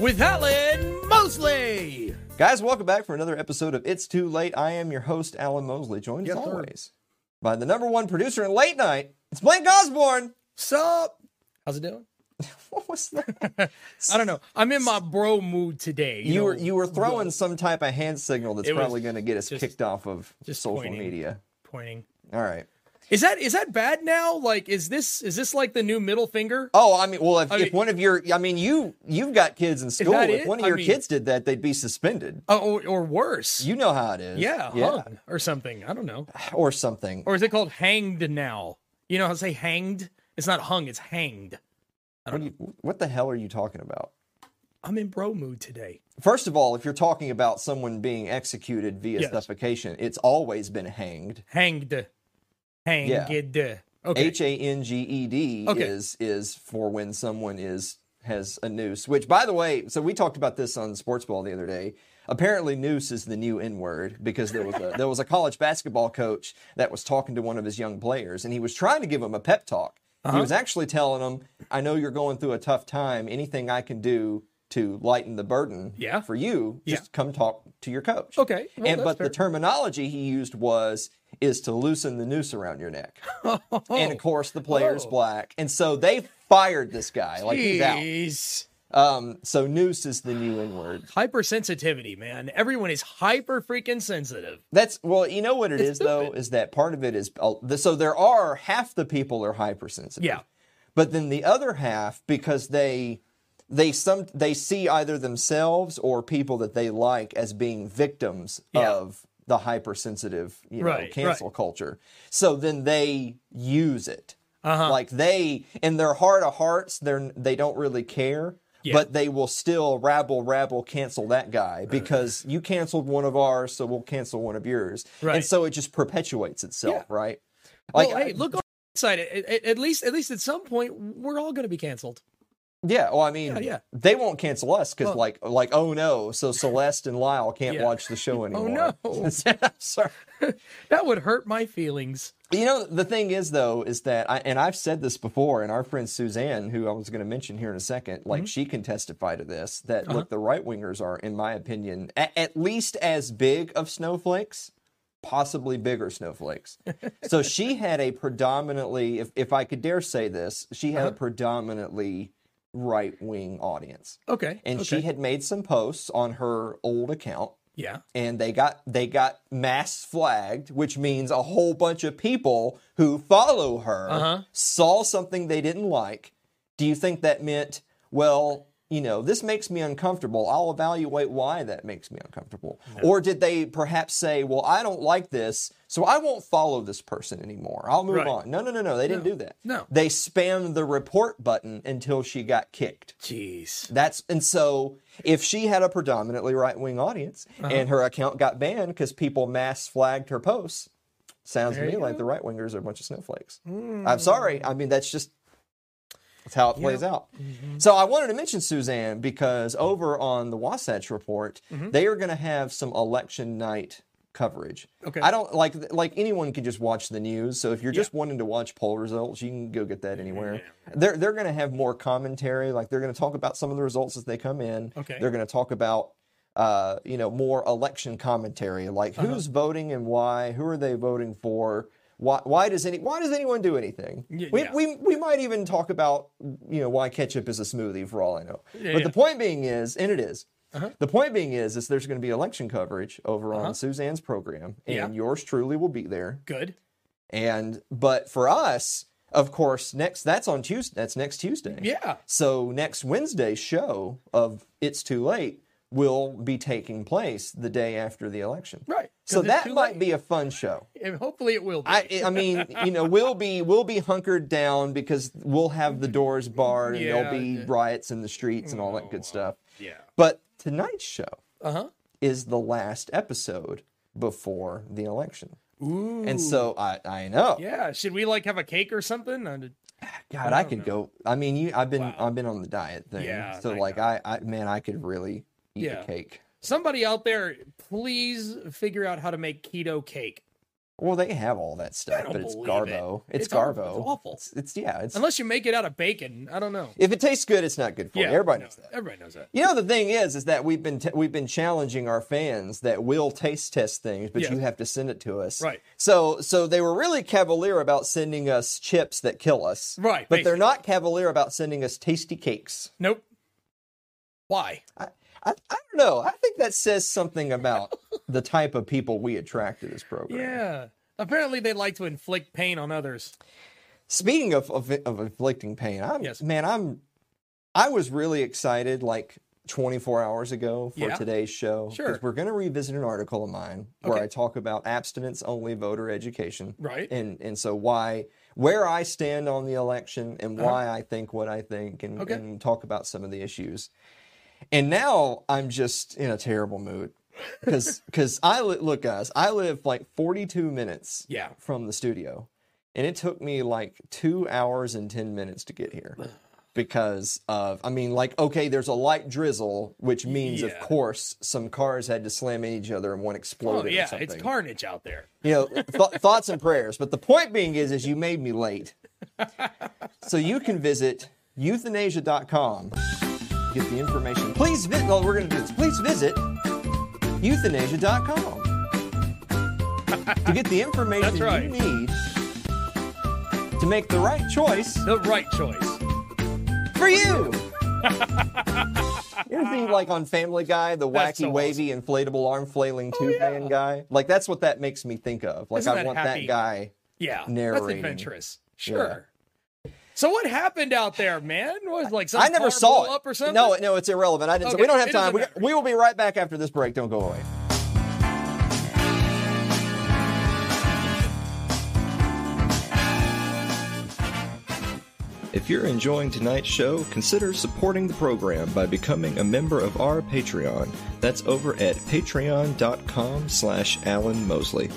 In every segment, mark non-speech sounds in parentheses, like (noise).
with Alan Mosley. Guys, welcome back for another episode of It's Too Late. I am your host, Alan Mosley, joined Yes, as sir. always by the number one producer in late night. It's Blake Osborne. Sup? How's it doing? (laughs) What was that? (laughs) I don't know. I'm in my bro mood today. you know, were you were throwing some type of hand signal that's It probably going to get us just- kicked off of just social pointing. media. pointing. All right. Is that is that bad now? Like, is this is this like the new middle finger? Oh, I mean, well, if, I if mean- one of your, I mean, you you've got kids in school. If it? one of I your mean- kids did that, they'd be suspended. Oh, or, or worse? You know how it is. yeah, yeah, hung or something. I don't know. (sighs) or something. Or is it called hanged now? You know how to say hanged? It's not hung. It's hanged. What, you, what the hell are you talking about? I'm in bro mood today. First of all, if you're talking about someone being executed via Yes. suffocation, it's always been hanged. Hanged. Hanged. Okay. H A N G E D Okay. is is for when someone is has a noose. Which, by the way, so we talked about this on Sports Ball the other day. Apparently, noose is the new N word because there was a there was a college basketball coach that was talking to one of his young players, and he was trying to give him a pep talk. Uh-huh. He was actually telling him, "I know you're going through a tough time. Anything I can do." To lighten the burden Yeah. for you, just Yeah. come talk to your coach. Okay, well, and but fair. the terminology he used was is to loosen the noose around your neck. (laughs) And of course, the player's Oh. black. And so they fired this guy. Like he's out. Um, so noose is the new N word. Hypersensitivity, man. Everyone is hyper freaking sensitive. That's well, you know what it is It's though, stupid. is that part of it is the- so there are half the people are hypersensitive. Yeah. But then the other half, because they they some they see either themselves or people that they like as being victims Yeah. of the hypersensitive, you know, Right, cancel right. culture. So then they use it. Uh-huh. Like they in their heart of hearts, they're they don't really care. Yeah. But they will still rabble rabble cancel that guy because you canceled one of ours, so we'll cancel one of yours. Right. And so it just perpetuates itself, Yeah. right? well, hey, look on the side. At least, at least at some point, we're all going to be canceled. Yeah, well, I mean, Yeah, yeah. they won't cancel us because, Well- like, like, oh no, so Celeste and Lyle can't Yeah. watch the show anymore. (laughs) oh no. (laughs) Sorry. (laughs) That would hurt my feelings. You know, the thing is, though, is that, I, and I've said this before, and our friend Suzanne, who I was going to mention here in a second, like, Mm-hmm. she can testify to this that, Uh-huh. look, the right wingers are, in my opinion, a- at least as big of snowflakes, possibly bigger snowflakes. so she had a predominantly, if, if I could dare say this, she had a Uh-huh. predominantly right wing audience. Okay. and okay. she had made some posts on her old account Yeah. and they got they got mass flagged which means a whole bunch of people who follow her Uh-huh. saw something they didn't like do you think that meant well you know this makes me uncomfortable i'll evaluate why that makes me uncomfortable or did they perhaps say well i don't like this so i won't follow this person anymore i'll move Right. on no no no no they didn't No. do that No. they spammed the report button until she got kicked Jeez. that's and so if she had a predominantly right wing audience Uh-huh. and her account got banned because people mass flagged her posts, sounds There to me like go. the right wingers are a bunch of snowflakes. I'm sorry. I mean that's just that's how it plays out. Mm-hmm. So I wanted to mention Suzanne because over on the Wasatch report, Mm-hmm. they are going to have some election night coverage. Okay. I don't like like anyone can just watch the news. So if you're just wanting to watch poll results, you can go get that anywhere. They're they're going to have more commentary. Like they're going to talk about some of the results as they come in. Okay. They're going to talk about uh, you know more election commentary, like Uh-huh. who's voting and why, who are they voting for. Why, why does any why does anyone do anything? Y- we, yeah. we we might even talk about you know why ketchup is a smoothie for all I know. Yeah, but yeah. the point being is, and it is, Uh-huh. the point being is, is there's going to be election coverage over on Suzanne's program, and Yeah. yours truly will be there. Good. And but for us, of course, next that's on Tuesday. That's next Tuesday. Yeah. So next Wednesday's show of It's Too Late will be taking place the day after the election. Right. So that might late. be a fun show. And hopefully it will be. I, I mean, you know, we'll be we'll be hunkered down because we'll have the doors barred and there'll be yeah. riots in the streets and all that good stuff. yeah. But tonight's show Uh huh. is the last episode before the election, Ooh. and so I I know, Yeah. Should we like have a cake or something? Uh, God, I could go. I mean, you, I've been Wow. I've been on the diet thing, Yeah, so I like know. I, I man, I could really eat Yeah. a cake. Somebody out there, please figure out how to make keto cake. Well, they have all that stuff, but it's Garbo. it. It's, It's. Garbo. It's awful. It's, it's- yeah. It's Unless you make it out of bacon, I don't know. if it tastes good, it's not good for you. Everybody knows that. Everybody knows that. You know the thing is, is that we've been t- we've been challenging our fans that will taste test things, but Yes. you have to send it to us. Right. So so they were really cavalier about sending us chips that kill us. Right, But they're not cavalier about sending us tasty cakes. Nope. Why? I, I, I don't know. I think that says something about (laughs) the type of people we attract to this program. Yeah. Apparently, they like to inflict pain on others. Speaking of, of of inflicting pain, I'm Yes. man, I'm I was really excited like 24 hours ago for Yeah. today's show Sure. Because we're going to revisit an article of mine where I talk about abstinence only voter education. Right. And and so why where I stand on the election and why I think what I think and, Uh-huh. Okay. and talk about some of the issues. And now I'm just in a terrible mood because because I li- look guys, I live like 42 minutes Yeah. from the studio, and it took me like two hours and 10 minutes to get here because of I mean like okay, there's a light drizzle, which means of course some cars had to slam into each other and one oh, exploded. or yeah. It's carnage out there. You know, th- thoughts and prayers. But the point being is, is you made me late. (laughs) So you can visit euthanasia.com. Get the information. Please visit. Well, we're going to do this. Please visit euthanasia.com to get the information right. you need to make the right choice The right choice. for you. (laughs) You ever see like on Family Guy, the That's wacky, so wavy, inflatable arm flailing oh, tube man guy? Like that's what that makes me think of. Like Isn't I that want happy? that guy. Yeah. That's adventurous. Sure. So what happened out there, man? Was like some I never saw it. up or something? No, no, it's irrelevant. I didn't. Okay, we don't have it time. We, we will be right back after this break. Don't go away. If you're enjoying tonight's show, consider supporting the program by becoming a member of our Patreon. That's over at patreon.com slash Alan Mosley.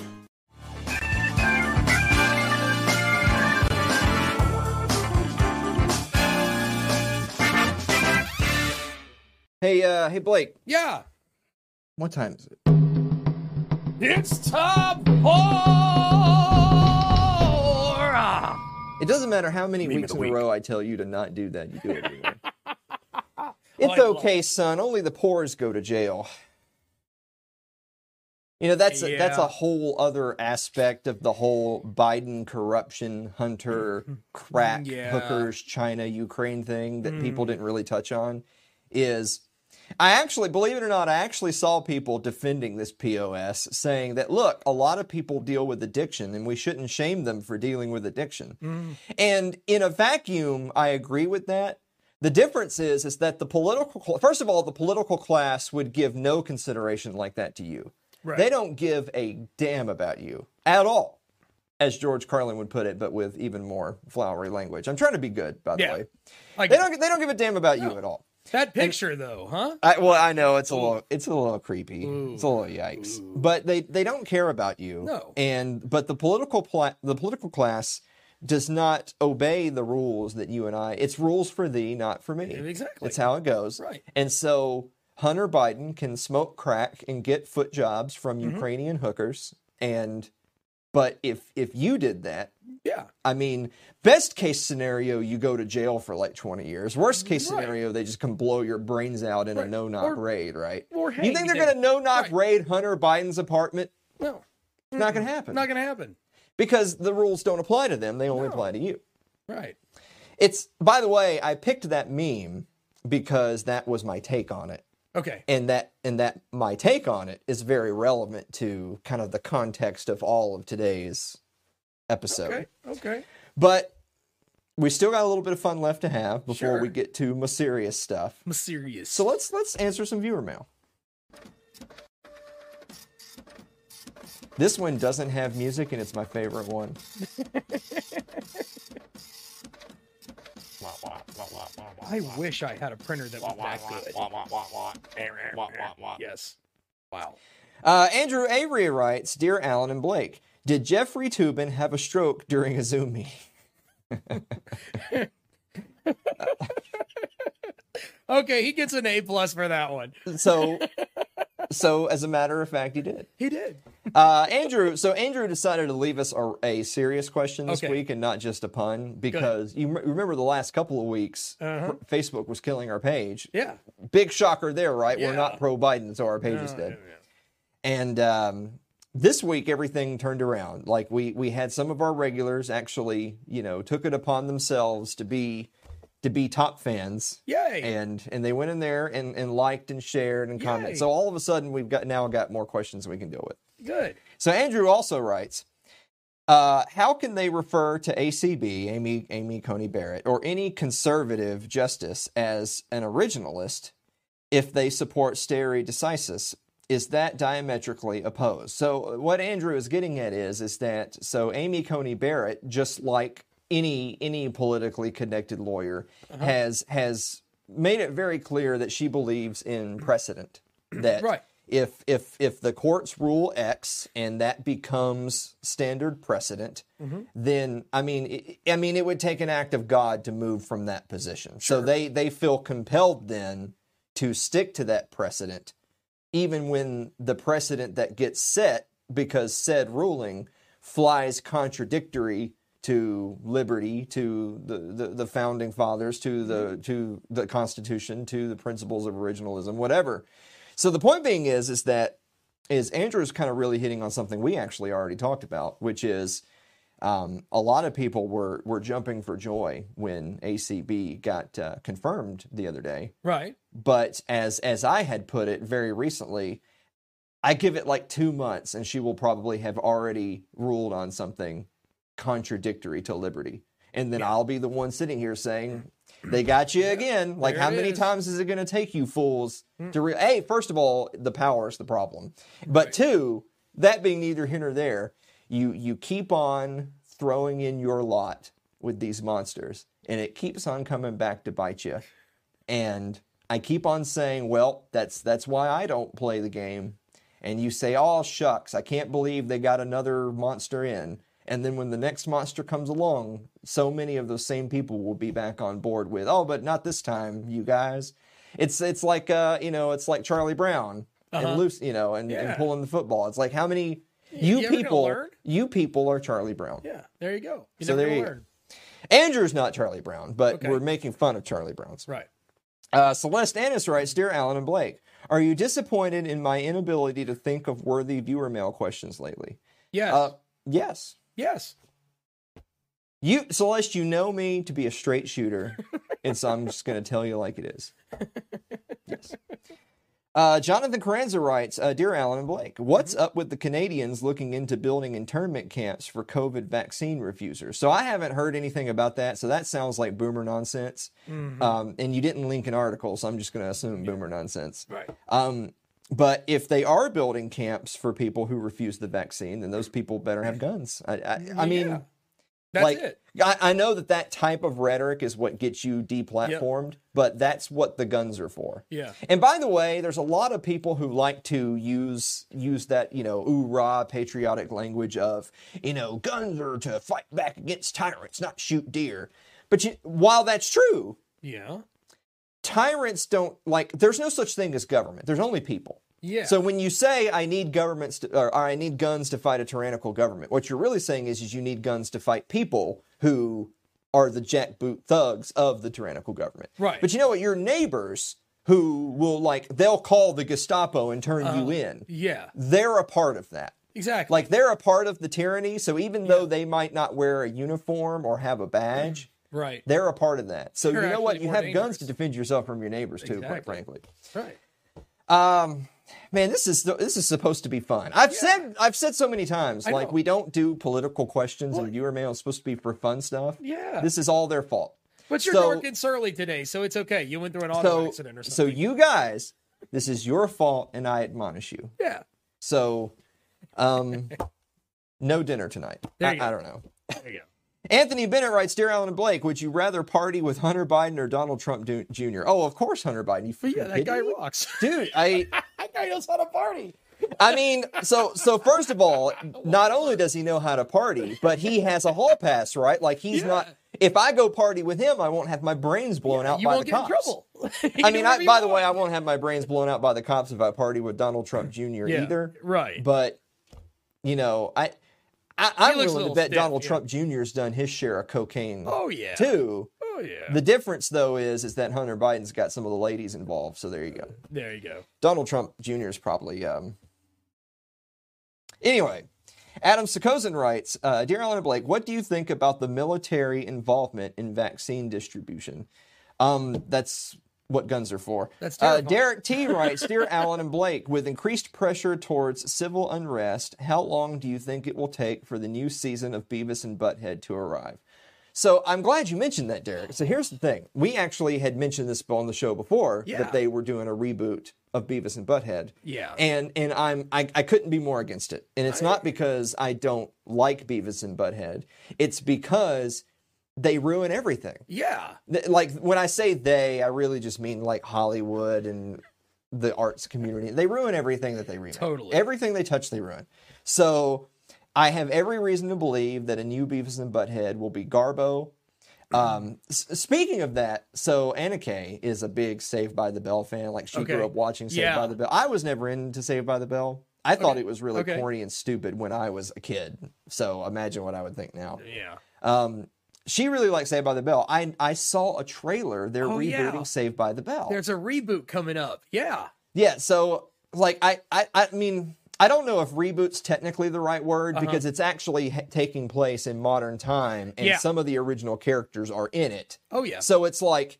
Hey, uh, hey Blake, Yeah. what time is it? It's time for It doesn't matter how many Meme weeks in week. a row I tell you to not do that, you do it anyway. (laughs) it's love okay, son. Only the poor's go to jail. You know that's a, that's a whole other aspect of the whole Biden corruption, Hunter, (laughs) crack, Yeah. hookers, China, Ukraine thing that Mm. people didn't really touch on. Is I actually, believe it or not, I actually saw people defending this POS, saying that look, a lot of people deal with addiction, and we shouldn't shame them for dealing with addiction. Mm. And in a vacuum, I agree with that. The difference is, is that the political, first of all, the political class would give no consideration like that to you. Right. They don't give a damn about you at all, as George Carlin would put it, but with even more flowery language. I'm trying to be good, by the Yeah. way. They don't, they don't give a damn about you at all. That picture though, huh? I, well, I know it's a little, it's a little creepy. It's a little yikes. But they, they don't care about you. No. And but the political pla- the political class does not obey the rules that you and I. It's rules for thee, not for me. Exactly. It's how it goes. Right. And so Hunter Biden can smoke crack and get foot jobs from Mm-hmm. Ukrainian hookers. And but if if you did that, Yeah. I mean, best case scenario, you go to jail for like 20 years. Worst case Right. scenario, they just come blow your brains out in a no knock raid, right? or you think they're going to no knock Right. raid Hunter Biden's apartment? No. Not going to happen. Not gonna happen. because the rules don't apply to them, they only No. apply to you. Right. It's, by the way, I picked that meme because that was my take on it. Okay. And that and that my take on it is very relevant to kind of the context of all of today's episode. Okay. Okay. But we still got a little bit of fun left to have before Sure. we get to more serious stuff. Mysterious. So let's let's answer some viewer mail. This one doesn't have music and it's my favorite one. (laughs) I wish I had a printer that was that good. Yes. Wow. Uh, Andrew Avery writes, "Dear Alan and Blake, did Jeffrey Toobin have a stroke during a Zoom meeting?" (laughs) Okay, he gets an A plus for that one. So, (laughs) so as a matter of fact, he did. He did. Uh, Andrew, so Andrew decided to leave us a, a serious question this Okay. week and not just a pun because you m- remember the last couple of weeks, Uh-huh. pr- Facebook was killing our page. Yeah. Big shocker there, right? We're not pro Biden, so our page is Uh, dead. And um, this week, everything turned around. Like we we had some of our regulars actually, you know, took it upon themselves to be to be top fans. Yay. And and they went in there and, and liked and shared and commented. Yay. So all of a sudden, we've got now got more questions we can deal with. Good. So Andrew also writes, uh, how can they refer to ACB, Amy Amy Coney Barrett, or any conservative justice as an originalist if they support stare decisis? Is that diametrically opposed? So what Andrew is getting at is is that so Amy Coney Barrett, just like any any politically connected lawyer, uh-huh. has has made it very clear that she believes in precedent. That Right. if if if the courts rule X and that becomes standard precedent, mm-hmm. then I mean I I mean it would take an act of God to move from that position. So they they feel compelled then to stick to that precedent, even when the precedent that gets set because said ruling flies contradictory to liberty, to the, the, the founding fathers, to the to the Constitution, to the principles of originalism, whatever. So the point being is is that is Andrew's kind of really hitting on something we actually already talked about, which is um, a lot of people were were jumping for joy when ACB got uh, confirmed the other day. Right. But as as I had put it very recently, I give it like two months, and she will probably have already ruled on something contradictory to liberty, and then I'll be the one sitting here saying. They got you again. Like, there how many is. Hmm. times is it going to take you fools to re- Hey, first of all, the power is the problem. But two, that being neither here nor there, you you keep on throwing in your lot with these monsters, and it keeps on coming back to bite you. And I keep on saying, well, that's that's why I don't play the game. And you say, oh shucks, I can't believe they got another monster in. And then when the next monster comes along, so many of those same people will be back on board with, oh, but not this time, you guys. It's it's like uh, you know, it's like Charlie Brown and Lucy, you know, and, and Uh-huh. Pulling the football. It's like how many you, you people you people are Charlie Brown. Yeah. There you go. You So there you learn. Andrew's not Charlie Brown, but Okay. we're making fun of Charlie Browns. Right. Uh, Celeste Annis writes, Dear Alan and Blake, are you disappointed in my inability to think of worthy viewer mail questions lately? Yes. Uh, yes. Yes. You, Celeste, you know me to be a straight shooter, and so I'm just going to tell you like it is. Yes. Uh, Jonathan Carranza writes, uh, Dear Alan and Blake, what's up with the Canadians looking into building internment camps for COVID vaccine refusers? So I haven't heard anything about that, so that sounds like boomer nonsense. Um, and you didn't link an article, so I'm just going to assume boomer nonsense. Right. Um, but if they are building camps for people who refuse the vaccine, then those people better have guns. I, I, I mean, Yeah. That's like it. I, I know that that type of rhetoric is what gets you deplatformed, but that's what the guns are for. Yeah. And by the way, there's a lot of people who like to use use that you know ooh rah patriotic language of you know guns are to fight back against tyrants, not shoot deer. But you, while that's true, Yeah. Tyrants don't like. There's no such thing as government. There's only people. Yeah. So when you say I need governments to, or, or I need guns to fight a tyrannical government, what you're really saying is, is you need guns to fight people who are the jackboot thugs of the tyrannical government. Right. But you know what? Your neighbors who will like they'll call the Gestapo and turn you uh, in. yeah. They're a part of that. Exactly. Like they're a part of the tyranny. So even though they might not wear a uniform or have a badge, mm. Right. they're a part of that. So They're you know what? You have dangerous. guns to defend yourself from your neighbors too. Quite frankly. Right. Um, man, this is this is supposed to be fun. I've said I've said so many times, I like know. we don't do political questions and viewer mail. It's supposed to be for fun stuff. Yeah. This is all their fault. But you're So- dark and surly today, so it's okay. You went through an auto So accident or something. so you guys, this is your fault, and I admonish you. yeah. So, um, no dinner tonight. I. I don't know. There you go. Anthony Bennett writes, "Dear Alan and Blake, would you rather party with Hunter Biden or Donald Trump Jr.? Oh, of course, Hunter Biden. You yeah, that guy me? rocks. (laughs) dude. I (laughs) that guy knows how to party. I mean, so so first of all, not only does he know how to party, but he has a hall pass, right? Like he's Yeah. not. If I go party with him, I won't have my brains blown out You by won't the get in cops. trouble. (laughs) I mean, I, by the way, I won't have my brains blown out by the cops if I party with Donald Trump Jr. yeah. either. Right. But you know, I, I I'm willing to bet stiff, Donald yeah. Trump Jr.'s done his share of cocaine Oh yeah. too. Oh yeah. The difference though is is that Hunter Biden's got some of the ladies involved. So there you go. there you go. Donald Trump Jr. is probably. Um... Anyway, Adam Sakozin writes, uh, "Dear Alan and Blake, what do you think about the military involvement in vaccine distribution? Um, that's what guns are for." That's uh. Derek T (laughs) writes, "Dear Alan and Blake, with increased pressure towards civil unrest, how long do you think it will take for the new season of Beavis and Butthead to arrive?" So I'm glad you mentioned that, Derek. So here's the thing: we actually had mentioned this on the show before Yeah. that they were doing a reboot of Beavis and Butthead. Yeah. And and I'm I, I couldn't be more against it. And it's not because I don't like Beavis and Butthead. It's because they ruin everything. Yeah. Like when I say they, I really just mean like Hollywood and the arts community. They ruin everything that they remake. Totally. Everything they touch, they ruin. So I have every reason to believe that a new Beavis and Butthead will be Garbo. Um, s- speaking of that, so Anna Kay is a big Saved by the Bell fan. Like she Okay. grew up watching Saved Yeah. by the Bell. I was never into Saved by the Bell. I thought Okay. it was really Okay. corny and stupid when I was a kid. So imagine what I would think now. Yeah. Um, she really likes Saved by the Bell. I I saw a trailer. They're Oh, rebooting yeah. Saved by the Bell. There's a reboot coming up. Yeah. Yeah, so like I, I I mean I don't know if reboot's technically the right word because it's actually ha- taking place in modern time and Yeah. some of the original characters are in it. Oh yeah. So it's like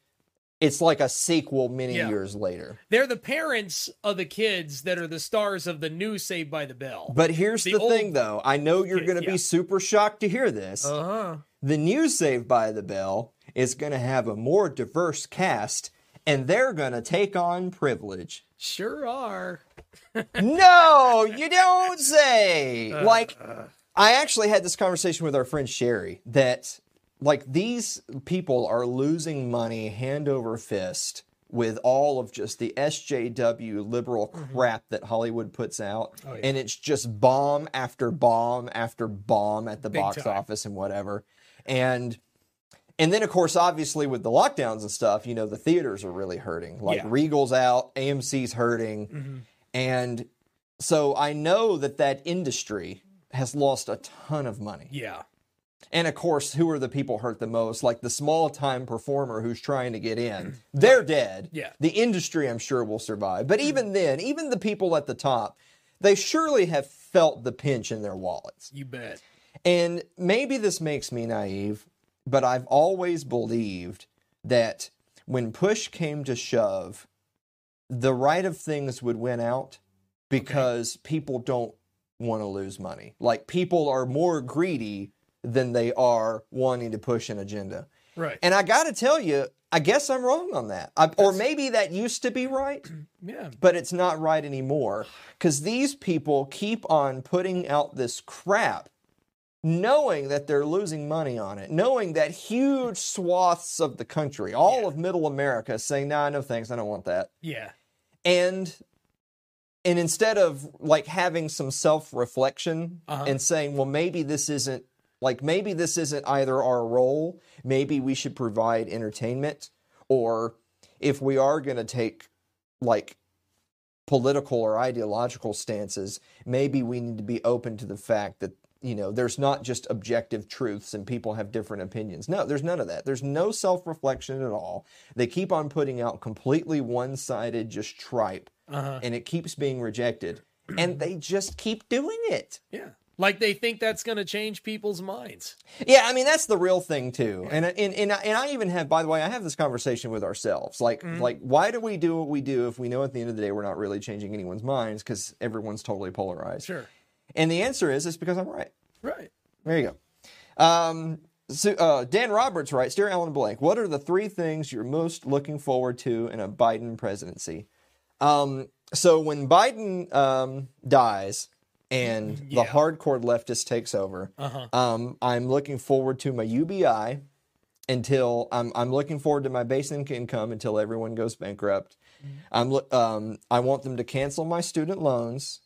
it's like a sequel many Yeah. years later. They're the parents of the kids that are the stars of the new Saved by the Bell. But here's the, The thing though. I know you're going to yeah. be super shocked to hear this. Uh huh. The new Saved by the Bell is going to have a more diverse cast and they're going to take on privilege. Sure are. (laughs) no, you don't say. Uh, like, I actually had this conversation with our friend Sherry that, like, these people are losing money hand over fist with all of just the SJW liberal crap that Hollywood puts out. Mm-hmm. Oh, yeah. And it's just bomb after bomb after bomb at the Big box time. office and whatever. And. And then, of course, obviously with the lockdowns and stuff, you know, the theaters are really hurting. Like Yeah. Regal's out, AMC's hurting. Mm-hmm. And so I know that that industry has lost a ton of money. Yeah. And of course, who are the people hurt the most? Like the small time performer who's trying to get in. (clears throat) They're dead. Yeah. The industry, I'm sure, will survive. But even then, even the people at the top, they surely have felt the pinch in their wallets. You bet. And maybe this makes me naive, but I've always believed that when push came to shove, the right of things would win out because people don't want to lose money. Like people are more greedy than they are wanting to push an agenda. Right. And I got to tell you, I guess I'm wrong on that. I, or maybe that used to be right (clears throat) yeah. but it's not right anymore because these people keep on putting out this crap knowing that they're losing money on it knowing that huge swaths of the country all Yeah. of middle america saying nah no thanks i don't want that Yeah. and and instead of like having some self-reflection Uh-huh. and saying well maybe this isn't like maybe this isn't either our role maybe we should provide entertainment or if we are going to take like political or ideological stances maybe we need to be open to the fact that you know there's not just objective truths and people have different opinions. No there's none of that. There's no self-reflection at all. They keep on putting out completely one-sided just tripe Uh-huh. and it keeps being rejected. And they just keep doing it. Yeah. Like they think that's going to change people's minds. yeah i mean that's the real thing too. And and and I, and I even have by the way i have this conversation with ourselves. Like like why do we do what we do if we know at the end of the day we're not really changing anyone's minds because everyone's totally polarized? Sure. And the answer is it's because i'm right Right. There you go. Um, so, uh, Dan Roberts writes, Dear Alan Blank, what are the three things you're most looking forward to in a Biden presidency? Um, so when Biden um, dies and the hardcore leftist takes over, Uh-huh. um, I'm looking forward to my UBI until I'm, I'm looking forward to my basic income until everyone goes bankrupt. I'm lo- um, I want them to cancel my student loans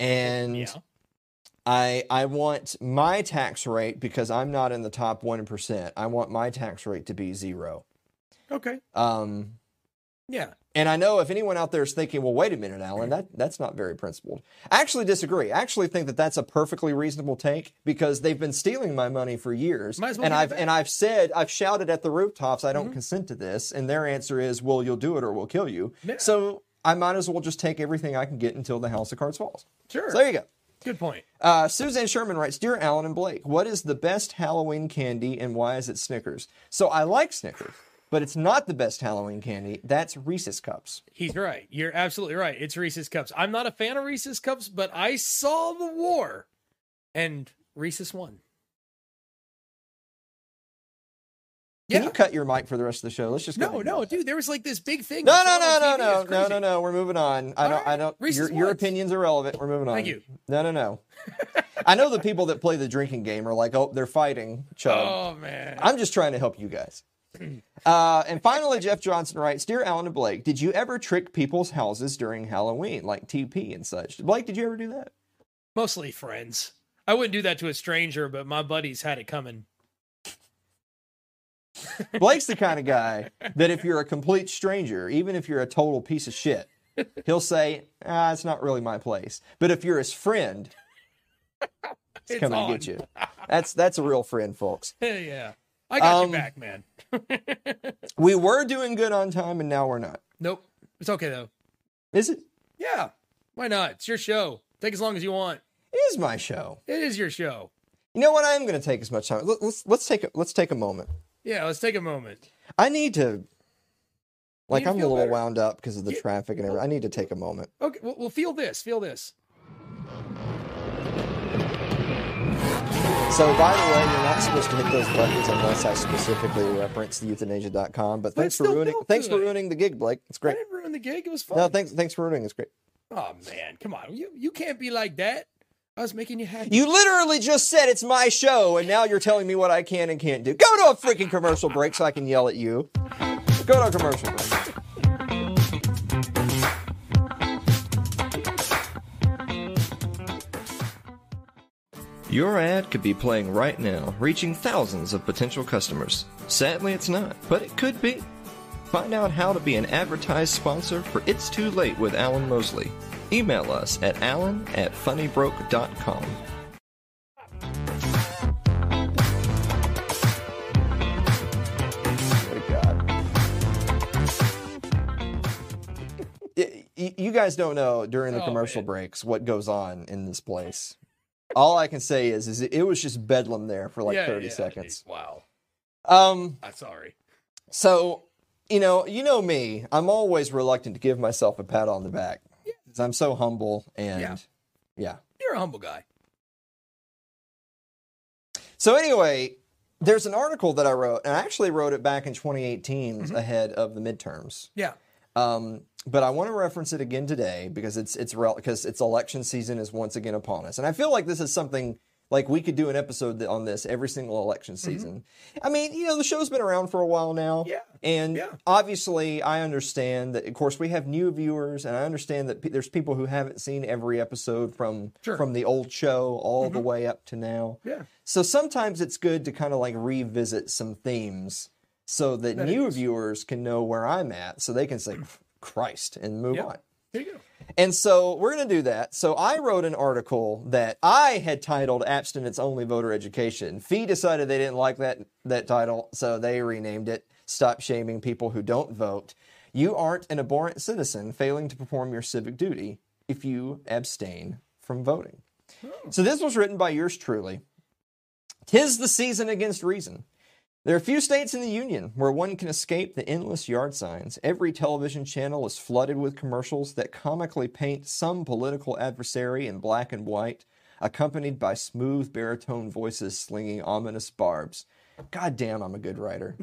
and Yeah. I I want my tax rate because I'm not in the top one percent. I want my tax rate to be zero. Okay. Um, Yeah. And I know if anyone out there is thinking, well, wait a minute, Alan, that, that's not very principled. I actually disagree. I actually think that that's a perfectly reasonable take because they've been stealing my money for years. Might as well and I've and I've said, I've shouted at the rooftops, I Mm-hmm. don't consent to this. And their answer is, well, you'll do it or we'll kill you. Yeah. So I might as well just take everything I can get until the house of cards falls. Sure. So there you go. Good point. Uh, Suzanne Sherman writes, Dear Alan and Blake, what is the best Halloween candy and why is it Snickers? So I like Snickers, but it's not the best Halloween candy. That's Reese's Cups. He's right. You're absolutely right. It's Reese's Cups. I'm not a fan of Reese's Cups, but I saw the war and Reese's won. Can Yeah. you cut your mic for the rest of the show? Let's just go No, no, dude, there was like this big thing. No, no, no, no, no, no, no, no. We're moving on. I All don't. I don't. Reese's Your, your opinion's irrelevant. We're moving on. Thank you. No, no, no. I know the people that play the drinking game are like, oh, they're fighting. Chug. Oh man. I'm just trying to help you guys. Uh, and finally, Jeff Johnson writes Dear Alan and Blake, did you ever trick people's houses during Halloween, like TP and such? Blake, did you ever do that? Mostly friends. I wouldn't do that to a stranger, but my buddies had it coming. (laughs) Blake's the kind of guy that if you're a complete stranger, even if you're a total piece of shit, he'll say, ah, it's not really my place. But if you're his friend, it's, It's coming on. to get you. That's that's a real friend, folks. (laughs) Hell yeah. I got Um, your back, man. (laughs) We were doing good on time and now we're not. Nope. It's okay though. Is it? Yeah. Why not? It's your show. Take as long as you want. It is my show. It is your show. You know what? I am going to take as much time. Let- Let's let's take a, let's take a moment. Yeah, let's take a moment. I need to. Like to I'm a little better. wound up because of the Yeah. traffic and everything. I need to take a moment. Okay, well, well feel this. Feel this. So, by the way, you're not supposed to hit those buttons unless I specifically reference the euthanasia.com. But But thanks for ruining. Thanks for ruining the gig, Blake. It's great. I didn't ruin the gig. It was fun. No, thanks. Thanks for ruining. It's great. Oh man, come on. You you can't be like that. I was making you happy. You literally just said it's my show, and now you're telling me what I can and can't do. Go to a freaking commercial break so I can yell at you. Go to a commercial break. Your ad could be playing right now, reaching thousands of potential customers. Sadly, it's not, but it could be. Find out how to be an advertised sponsor for It's Too Late with Alan Mosley. Email us at alan at funnybroke.com. Oh, God. Y- y- You guys don't know during the Oh, commercial man. breaks what goes on in this place. All I can say is, is it was just bedlam there for like Yeah, 30 yeah, seconds. Wow. Um, I'm sorry. so, you know, you know me. I'm always reluctant to give myself a pat on the back. 'Cause I'm so humble and Yeah. yeah. You're a humble guy. So anyway, there's an article that I wrote, and I actually wrote it back in 2018 Mm-hmm. ahead of the midterms. Yeah. Um, but I want to reference it again today because it's it's rel- because it's election season is once again upon us, and I feel like this is something like we could do an episode on this every single election season. I mean, you know, the show's been around for a while now, Mm-hmm. Yeah. and Yeah. obviously, I understand that. Of course, we have new viewers, and I understand that pe- there's people who haven't seen every episode from Sure. Mm-hmm. from the old show all the way up to now. Yeah. So sometimes it's good to kind of like revisit some themes so that, That new is. viewers can know where I'm at so they can say, Christ, and move Yeah. on. There you go. And so we're going to do that. So I wrote an article that I had titled Abstinence Only Voter Education. FEE decided they didn't like that, that title, so they renamed it Stop Shaming People Who Don't Vote. You aren't an abhorrent citizen failing to perform your civic duty if you abstain from voting. Hmm. So this was written by yours truly. Tis the season against reason. There are few states in the Union where one can escape the endless yard signs. Every television channel is flooded with commercials that comically paint some political adversary in black and white, accompanied by smooth baritone voices slinging ominous barbs. God damn, I'm a good writer.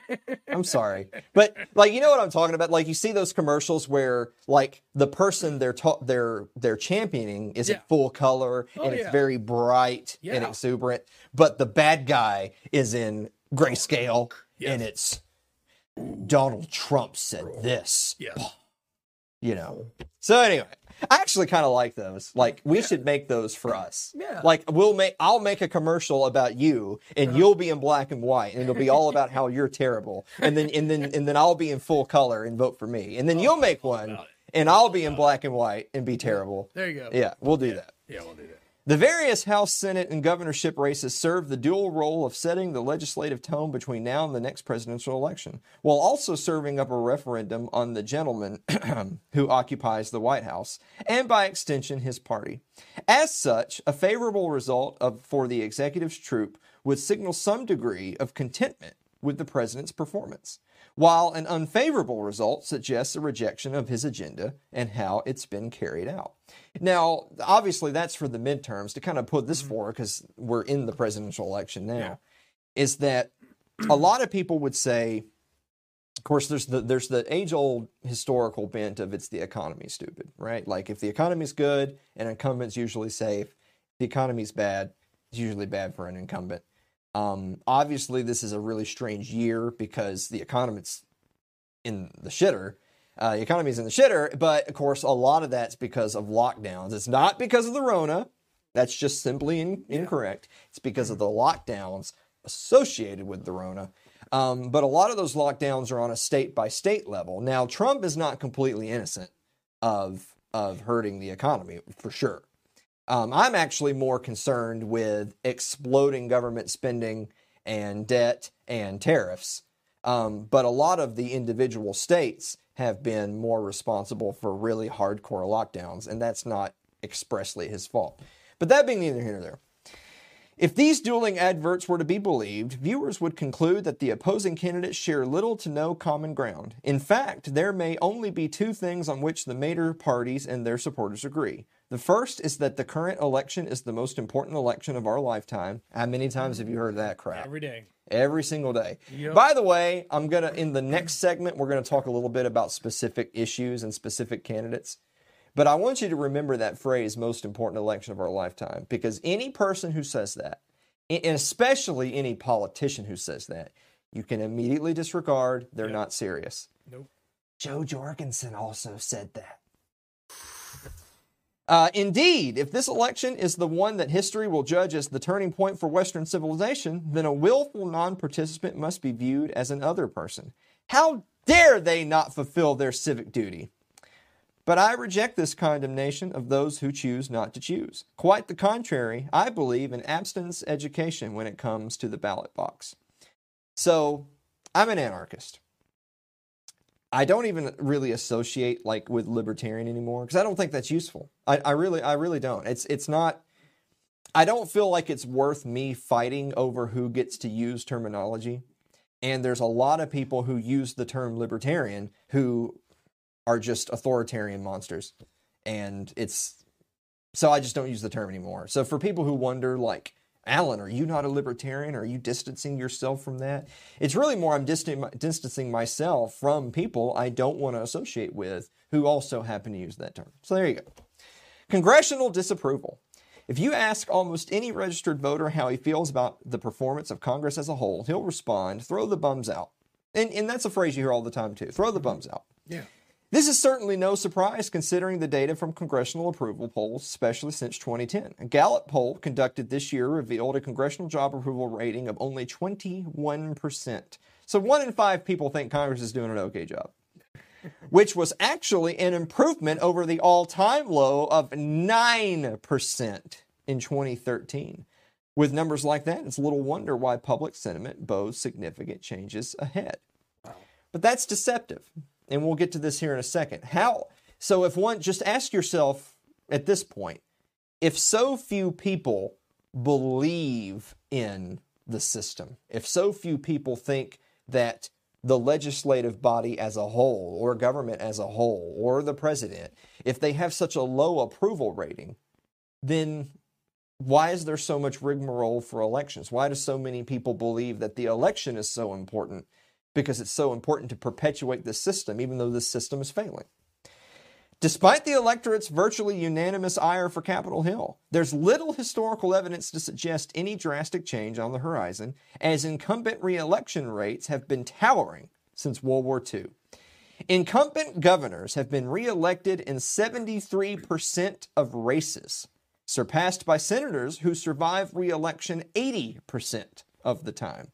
(laughs) I'm sorry. But like you know what I'm talking about? Like you see those commercials where like the person they're ta- they're they're championing is Yeah. in full color Oh, and it's very bright and exuberant, but the bad guy is in grayscale Yes. and it's Donald Trump said this. Yeah. (sighs) You know. So anyway, I actually kind of like those. Like we should make those for us. Yeah. Like we'll make I'll make a commercial about you and uh-huh. you'll be in black and white and it'll be all about how you're terrible. And then and then and then I'll be in full color and vote for me. And then oh, you'll make one and I'll be in black and white and be terrible. There you go. Yeah, we'll do that. Yeah, we'll do that. The various House, Senate, and governorship races serve the dual role of setting the legislative tone between now and the next presidential election, while also serving up a referendum on the gentleman (clears throat) who occupies the White House, and by extension, his party. As such, a favorable result of, for the executive's troop would signal some degree of contentment with the president's performance, while an unfavorable result suggests a rejection of his agenda and how it's been carried out. Now, obviously, that's for the midterms to kind of put this mm-hmm. forward because we're in the presidential election now. Yeah. Is that a lot of people would say, of course, there's the there's the age old historical bent of it's the economy stupid, right? Like if the economy's good, an incumbent's usually safe. If the economy's bad, it's usually bad for an incumbent. Um, obviously, this is a really strange year because the economy's in the shitter. Uh, the economy's in the shitter, but of course, a lot of that's because of lockdowns. It's not because of the Rona. That's just simply in, incorrect. It's because of the lockdowns associated with the Rona. Um, but a lot of those lockdowns are on a state by state level. Now, Trump is not completely innocent of of hurting the economy for sure. Um, I'm actually more concerned with exploding government spending and debt and tariffs. Um, but a lot of the individual states have been more responsible for really hardcore lockdowns, and that's not expressly his fault. But that being neither here nor there. If these dueling adverts were to be believed, viewers would conclude that the opposing candidates share little to no common ground. In fact, there may only be two things on which the major parties and their supporters agree. The first is that the current election is the most important election of our lifetime. How many times have you heard that crap? Every day. Every single day. Yep. By the way, I'm going to, in the next segment, we're going to talk a little bit about specific issues and specific candidates. But I want you to remember that phrase, most important election of our lifetime, because any person who says that, and especially any politician who says that, you can immediately disregard. They're Yep. not serious. Nope. Jo Jorgensen also said that. Uh, indeed, if this election is the one that history will judge as the turning point for Western civilization, then a willful non participant must be viewed as an other person. How dare they not fulfill their civic duty? But I reject this condemnation of those who choose not to choose. Quite the contrary, I believe in abstinence education when it comes to the ballot box. So, I'm an anarchist. I don't even really associate like with libertarian anymore because I don't think that's useful. I, I really, I really don't. It's it's not. I don't feel like it's worth me fighting over who gets to use terminology. And there's a lot of people who use the term libertarian who are just authoritarian monsters. And it's so I just don't use the term anymore. So for people who wonder, like, Alan, are you not a libertarian? Are you distancing yourself from that? It's really more I'm distancing myself from people I don't want to associate with who also happen to use that term. So there you go. Congressional disapproval. If you ask almost any registered voter how he feels about the performance of Congress as a whole, he'll respond, throw the bums out. And, and that's a phrase you hear all the time too throw the bums out. Yeah. This is certainly no surprise considering the data from congressional approval polls, especially since 2010. A Gallup poll conducted this year revealed a congressional job approval rating of only 21%. So one in five people think Congress is doing an okay job, (laughs) which was actually an improvement over the all time low of 9% in 2013. With numbers like that, it's little wonder why public sentiment bodes significant changes ahead. But that's deceptive. And we'll get to this here in a second. How so if one just ask yourself at this point, if so few people believe in the system, if so few people think that the legislative body as a whole, or government as a whole, or the president, if they have such a low approval rating, then why is there so much rigmarole for elections? Why do so many people believe that the election is so important? Because it's so important to perpetuate the system, even though this system is failing. Despite the electorate's virtually unanimous ire for Capitol Hill, there's little historical evidence to suggest any drastic change on the horizon, as incumbent reelection rates have been towering since World War II. Incumbent governors have been reelected in 73% of races, surpassed by senators who survive reelection 80% of the time.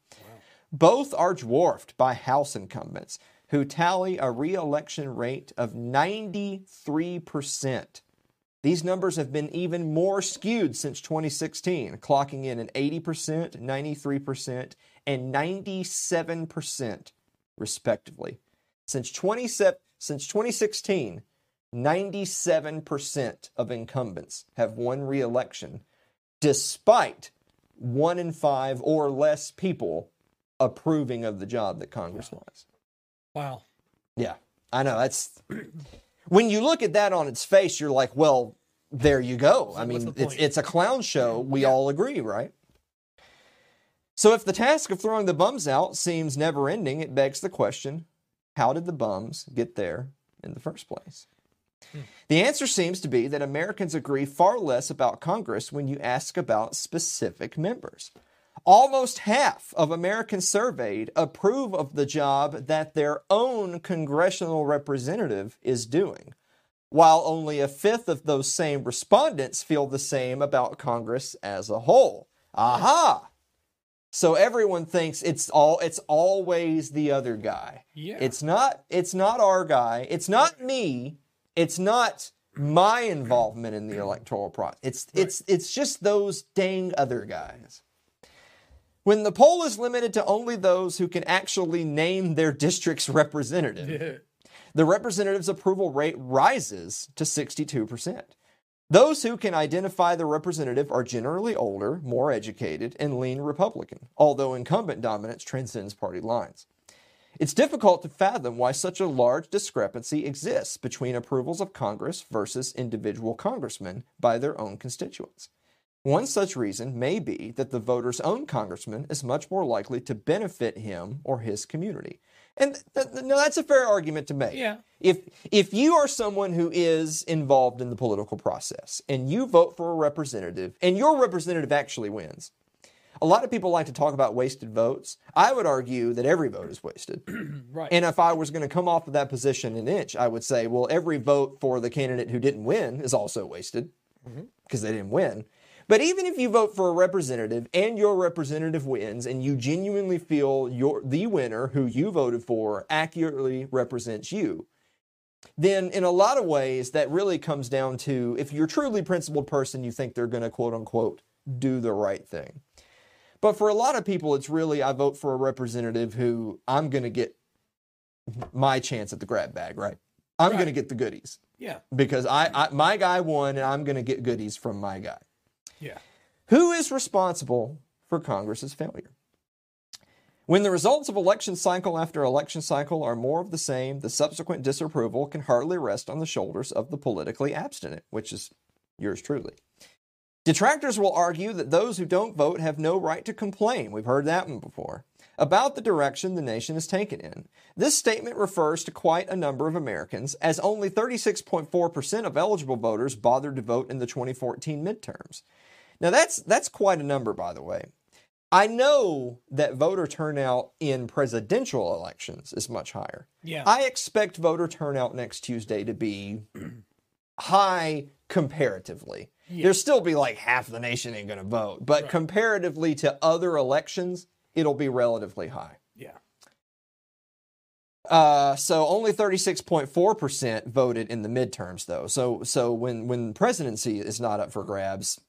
Both are dwarfed by House incumbents, who tally a reelection rate of 93%. These numbers have been even more skewed since 2016, clocking in at 80%, 93%, and 97%, respectively. Since, 27, since 2016, 97% of incumbents have won re election, despite one in five or less people approving of the job that Congress wants. Wow. Yeah, I know. That's when you look at that on its face, you're like, well, there you go. I mean, it's it's a clown show. We Yeah. all agree, right? So if the task of throwing the bums out seems never ending, it begs the question, how did the bums get there in the first place? The answer seems to be that Americans agree far less about Congress when you ask about specific members. Almost half of Americans surveyed approve of the job that their own congressional representative is doing, while only a fifth of those same respondents feel the same about Congress as a whole. Aha! So everyone thinks it's all it's always the other guy. Yeah. It's not it's not our guy. It's not me. It's not my involvement in the electoral process. It's it's it's just those dang other guys. When the poll is limited to only those who can actually name their district's representative, the representative's approval rate rises to 62%. Those who can identify the representative are generally older, more educated, and lean Republican, although incumbent dominance transcends party lines. It's difficult to fathom why such a large discrepancy exists between approvals of Congress versus individual congressmen by their own constituents. One such reason may be that the voter's own congressman is much more likely to benefit him or his community. And th- th- no, that's a fair argument to make. Yeah. If if you are someone who is involved in the political process and you vote for a representative and your representative actually wins, a lot of people like to talk about wasted votes. I would argue that every vote is wasted. (clears throat) Right. And if I was going to come off of that position an inch, I would say, well, every vote for the candidate who didn't win is also wasted mm-hmm. because they didn't win. But even if you vote for a representative and your representative wins and you genuinely feel your the winner who you voted for accurately represents you, then in a lot of ways that really comes down to if you're a truly principled person, you think they're going to quote unquote do the right thing. But for a lot of people, it's really I vote for a representative who I'm going to get my chance at the grab bag, right? I'm Right. going to get the goodies yeah. because I, I my guy won and I'm going to get goodies from my guy. Yeah. Who is responsible for Congress's failure? When the results of election cycle after election cycle are more of the same, the subsequent disapproval can hardly rest on the shoulders of the politically abstinent, which is yours truly. Detractors will argue that those who don't vote have no right to complain. We've heard that one before. About the direction the nation is taken in. This statement refers to quite a number of Americans, as only 36.4% of eligible voters bothered to vote in the 2014 midterms. Now that's that's quite a number, by the way. I know that voter turnout in presidential elections is much higher. Yeah. I expect voter turnout next Tuesday to be high comparatively. There'll still be like half the nation ain't going to vote, but comparatively to other elections, it'll be relatively high. yeah. Uh, so only 36.4% voted in the midterms, though. So so when when presidency is not up for grabs,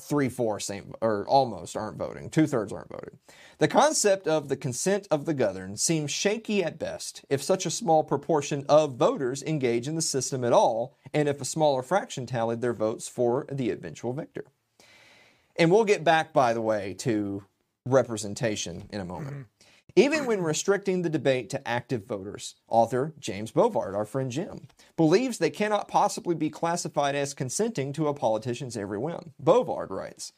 three fourths or almost aren't voting. Two thirds aren't voting. The concept of the consent of the governed seems shaky at best if such a small proportion of voters engage in the system at all, and if a smaller fraction tallied their votes for the eventual victor. And we'll get back, by the way, to representation in a moment. Mm-hmm. Even when restricting the debate to active voters, author James Bovard, our friend Jim, believes they cannot possibly be classified as consenting to a politician's every whim. Bovard writes,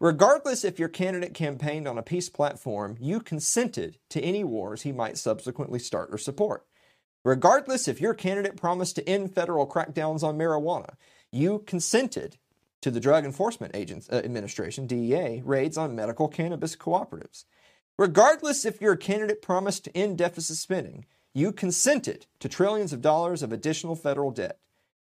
Regardless if your candidate campaigned on a peace platform, you consented to any wars he might subsequently start or support. Regardless if your candidate promised to end federal crackdowns on marijuana, you consented to the Drug Enforcement Agents, uh, Administration, DEA, raids on medical cannabis cooperatives. Regardless if your candidate promised to end deficit spending, you consented to trillions of dollars of additional federal debt.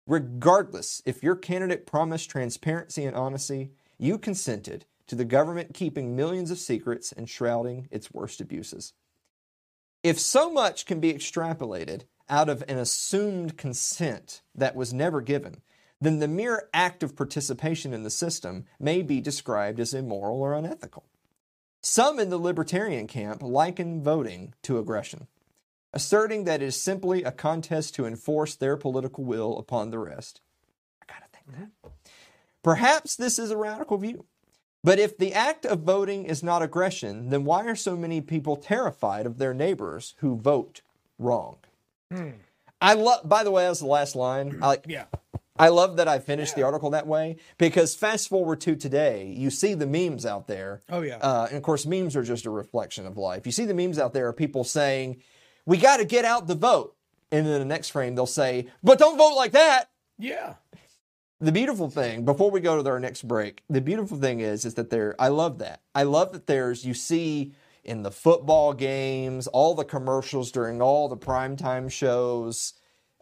Regardless if your candidate promised transparency and honesty, you consented to the government keeping millions of secrets and shrouding its worst abuses. If so much can be extrapolated out of an assumed consent that was never given, then the mere act of participation in the system may be described as immoral or unethical. Some in the libertarian camp liken voting to aggression, asserting that it is simply a contest to enforce their political will upon the rest. I gotta think that. Mm-hmm. Perhaps this is a radical view. But if the act of voting is not aggression, then why are so many people terrified of their neighbors who vote wrong? Hmm. I love. By the way, that was the last line. (clears throat) I like. Yeah. I love that I finished the article that way because fast forward to today, you see the memes out there. Oh, yeah. Uh, and of course, memes are just a reflection of life. You see the memes out there of people saying, "We got to get out the vote," and then the next frame they'll say, "But don't vote like that." Yeah. the beautiful thing before we go to our next break the beautiful thing is is that there i love that i love that there's you see in the football games all the commercials during all the primetime shows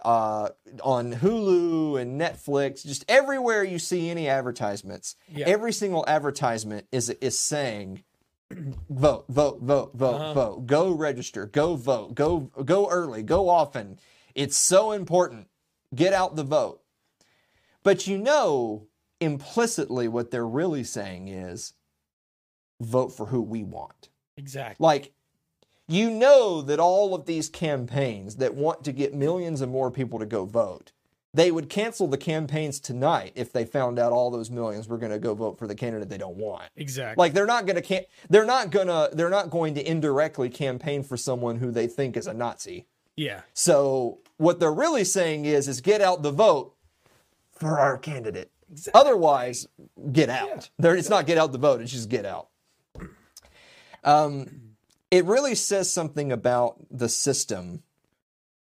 uh, on hulu and netflix just everywhere you see any advertisements Yeah. every single advertisement is is saying vote vote vote vote Uh-huh. vote go register go vote go go early go often it's so important get out the vote but you know implicitly what they're really saying is vote for who we want. Exactly. Like, you know that all of these campaigns that want to get millions and more people to go vote, they would cancel the campaigns tonight if they found out all those millions were going to go vote for the candidate they don't want. Exactly. Like they're not going to can- they're not going to they're not going to indirectly campaign for someone who they think is a Nazi. yeah. So what they're really saying is is get out the vote for our candidate. Otherwise, get out. There, it's not get out the vote. It's just get out. Um, it really says something about the system.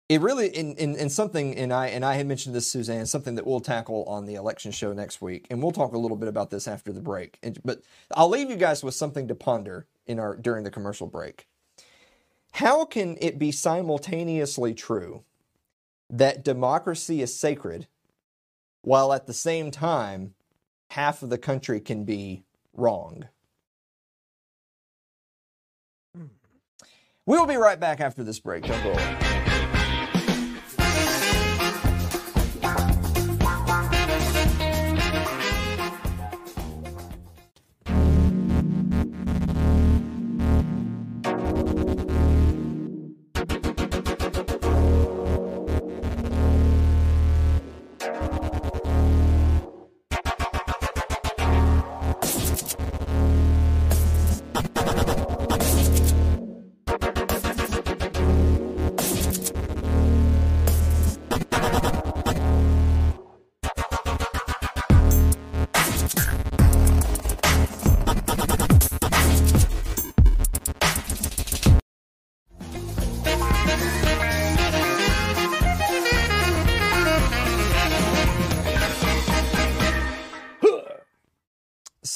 It really, in, in, in something, and I and I had mentioned this, Suzanne, something that we'll tackle on the election show next week, and we'll talk a little bit about this after the break. And, but I'll leave you guys with something to ponder in our during the commercial break. How can it be simultaneously true that democracy is sacred, while at the same time half of the country can be wrong? We will be right back after this break. Don't go away.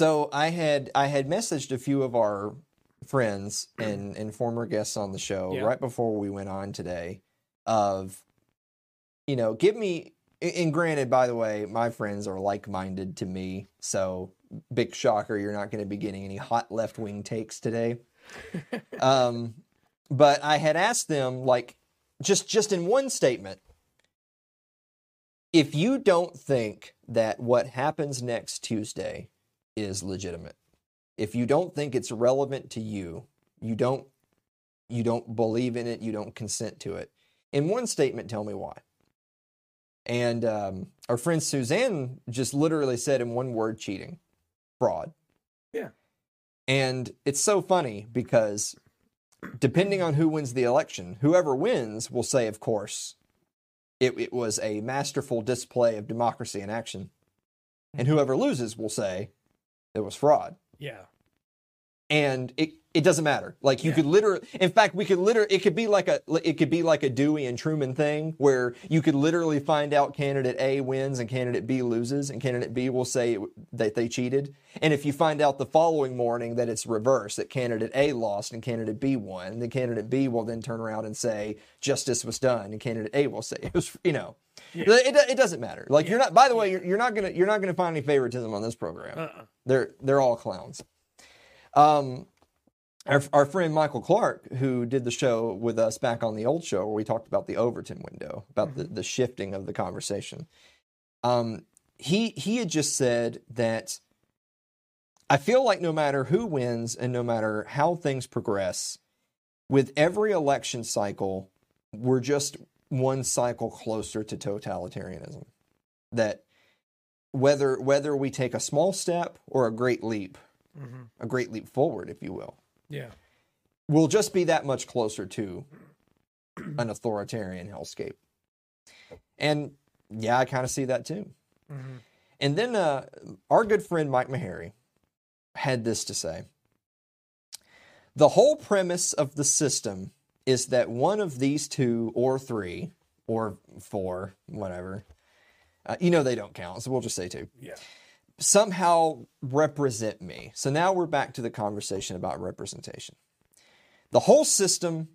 So I had I had messaged a few of our friends and and former guests on the show Yeah. right before we went on today of you know give me and granted by the way my friends are like-minded to me so big shocker you're not going to be getting any hot left-wing takes today (laughs) um but I had asked them like just just in one statement if you don't think that what happens next Tuesday is legitimate. If you don't think it's relevant to you, you don't you don't believe in it, you don't consent to it. In one statement, tell me why. And um, our friend Suzanne just literally said in one word, cheating, fraud. Yeah. And it's so funny because depending on who wins the election, whoever wins will say, of course, it, it was a masterful display of democracy in action. And whoever loses will say it was fraud. Yeah. And it it doesn't matter. Like you Yeah. could literally, in fact, we could literally, it could be like a, it could be like a Dewey and Truman thing where you could literally find out candidate A wins and candidate B loses, and candidate B will say that they cheated. And if you find out the following morning that it's reversed, that candidate A lost and candidate B won, then candidate B will then turn around and say justice was done, and candidate A will say it was, you know, it, it, it doesn't matter. Like you're not. By the way, you're, you're not gonna you're not gonna find any favoritism on this program. Uh-uh. They're they're all clowns. Um, our, our friend Michael Clark, who did the show with us back on the old show where we talked about the Overton window, about the, the shifting of the conversation. Um, he he had just said that I feel like no matter who wins and no matter how things progress, with every election cycle, we're just one cycle closer to totalitarianism. That whether whether we take a small step or a great leap, Mhm. a great leap forward, if you will, Yeah. we'll just be that much closer to (clears throat) an authoritarian hellscape. And yeah, I kind of see that too. Mhm. And then uh, our good friend Mike Meharry had this to say The whole premise of the system is that one of these two or three or four, whatever, uh, you know they don't count, so we'll just say two, Yeah. somehow represent me. So now we're back to the conversation about representation. The whole system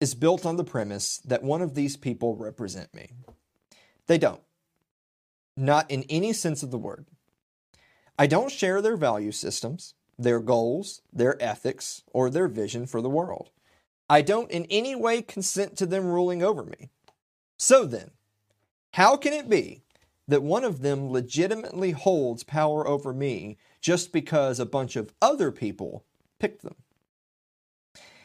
is built on the premise that one of these people represent me. They don't. Not in any sense of the word. I don't share their value systems, their goals, their ethics, or their vision for the world. I don't in any way consent to them ruling over me. So then, how can it be that one of them legitimately holds power over me just because a bunch of other people picked them?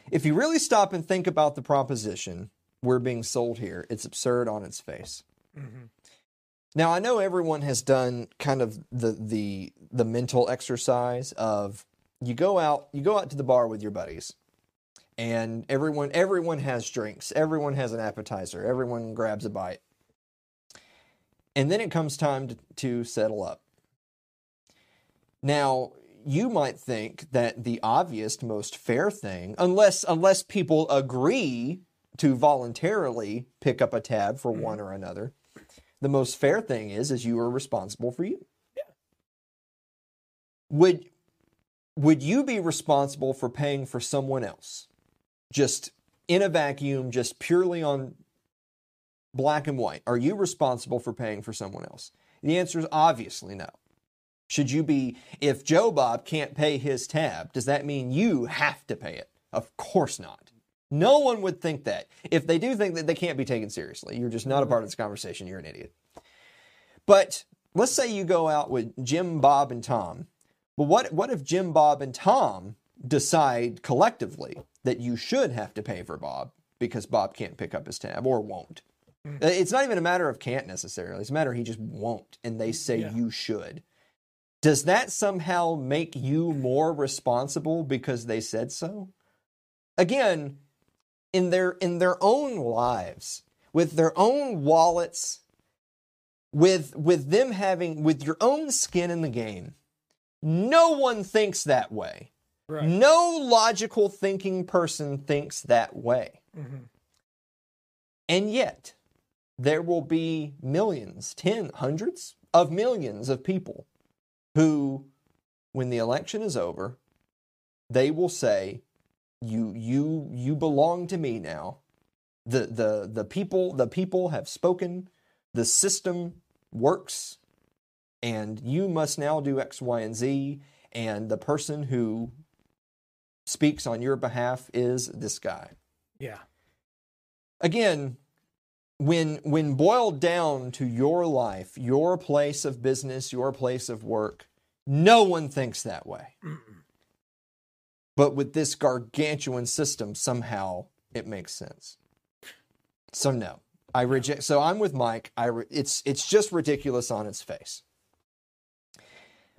If you really stop and think about the proposition we're being sold here, it's absurd on its face. Mhm. Now I know everyone has done kind of the the the mental exercise of you go out you go out to the bar with your buddies and everyone everyone has drinks everyone has an appetizer everyone grabs a bite and then it comes time to, to settle up now you might think that the obvious most fair thing unless unless people agree to voluntarily pick up a tab for mm-hmm. one or another the most fair thing is is you are responsible for you. Yeah. Would would you be responsible for paying for someone else? Just in a vacuum, just purely on black and white. Are you responsible for paying for someone else? The answer is obviously no. Should you be if Joe Bob can't pay his tab, does that mean you have to pay it? Of course not. No one would think that. If they do think that they can't be taken seriously, you're just not a part of this conversation. You're an idiot. But let's say you go out with Jim, Bob, and Tom. But what what if Jim, Bob, and Tom decide collectively that you should have to pay for Bob because Bob can't pick up his tab or won't? Mm. It's not even a matter of can't necessarily. It's a matter he just won't, and they say Yeah. you should. Does that somehow make you more responsible because they said so? Again, in their in their own lives, with their own wallets, with with them having with your own skin in the game, no one thinks that way. Right. No logical thinking person thinks that way. Mhm. And yet, there will be millions, ten, hundreds of millions of people who, when the election is over, they will say, "You, you, you belong to me now." The the the people the people have spoken. The system works, and you must now do X, Y, and Z. And the person who speaks on your behalf is this guy. Yeah. again when when boiled down to your life your place of business your place of work no one thinks that way. Mm-mm. but with this gargantuan system somehow it makes sense. So no. I reject so i'm with mike. I re, it's it's just ridiculous on its face.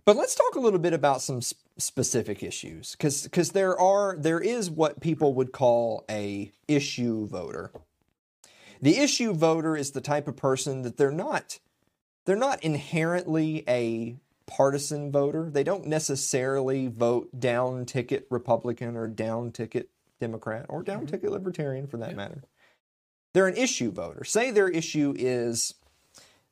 But let's talk a little bit about some specific issues because because there are there is what people would call a issue voter the issue voter is the type of person that they're not they're not inherently a partisan voter. They don't necessarily vote down ticket Republican or down ticket Democrat or down ticket Libertarian for that matter. They're an issue voter. Say their issue is,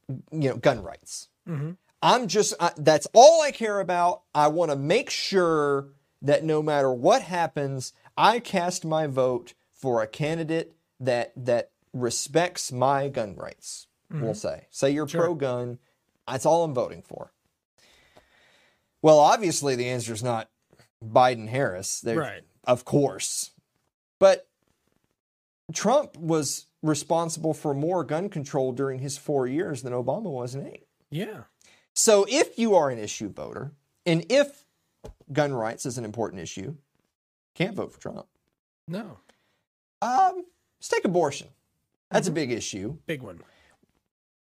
you know, gun rights. Mhm. I'm just, I, that's all I care about. I want to make sure that no matter what happens, I cast my vote for a candidate that, that respects my gun rights, we'll mm-hmm. say. Say you're Sure. pro gun, that's all I'm voting for. Well, obviously, the answer is not Biden Harris. Right. Of course. But Trump was responsible for more gun control during his four years than Obama was in eight. Yeah. So if you are an issue voter, and if gun rights is an important issue, can't vote for Trump. No. Um, let's take abortion. That's a big issue. Big one.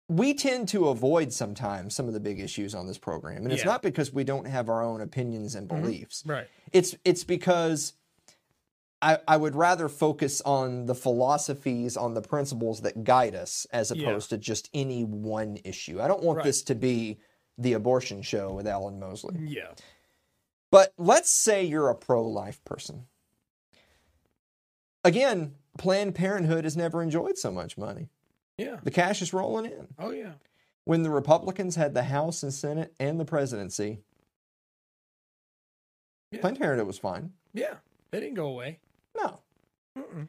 We tend to avoid sometimes some of the big issues on this program, and it's Yeah. not because we don't have our own opinions and beliefs. Right. It's it's because I, I would rather focus on the philosophies, on the principles that guide us, as Yeah. opposed to just any one issue. I don't want Right. this to be the abortion show with Alan Mosley. Yeah. But let's say you're a pro life person. Again, Planned Parenthood has never enjoyed so much money. Yeah. The cash is rolling in. Oh yeah. When the Republicans had the House and Senate and the presidency, Yeah. Planned Parenthood was fine. Yeah. They didn't go away. No. Mm-mm.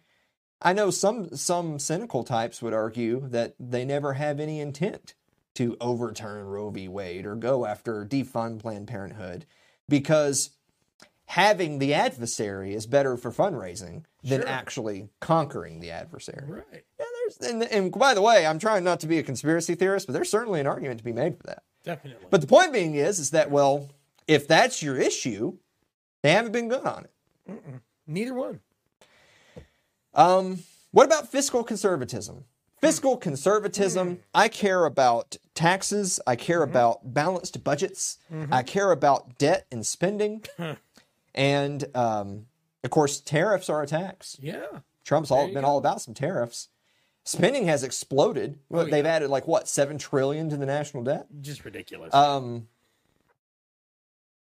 I know some some cynical types would argue that they never have any intent to overturn Roe v. Wade or go after defund Planned Parenthood because having the adversary is better for fundraising than Sure. actually conquering the adversary. Right. Yeah, there's, and, and by the way, I'm trying not to be a conspiracy theorist, but there's certainly an argument to be made for that. Definitely. But the point being is, is that well, if that's your issue, they haven't been good on it. neither one. Um, what about fiscal conservatism? Fiscal conservatism, I care about taxes. I care about balanced budgets. I care about debt and spending. (laughs) and um, of course, tariffs are a tax. Yeah. Trump's all, been go. all about some tariffs. Spending has exploded. Oh, they've yeah. added like what, 7 trillion to the national debt? Just ridiculous. Um,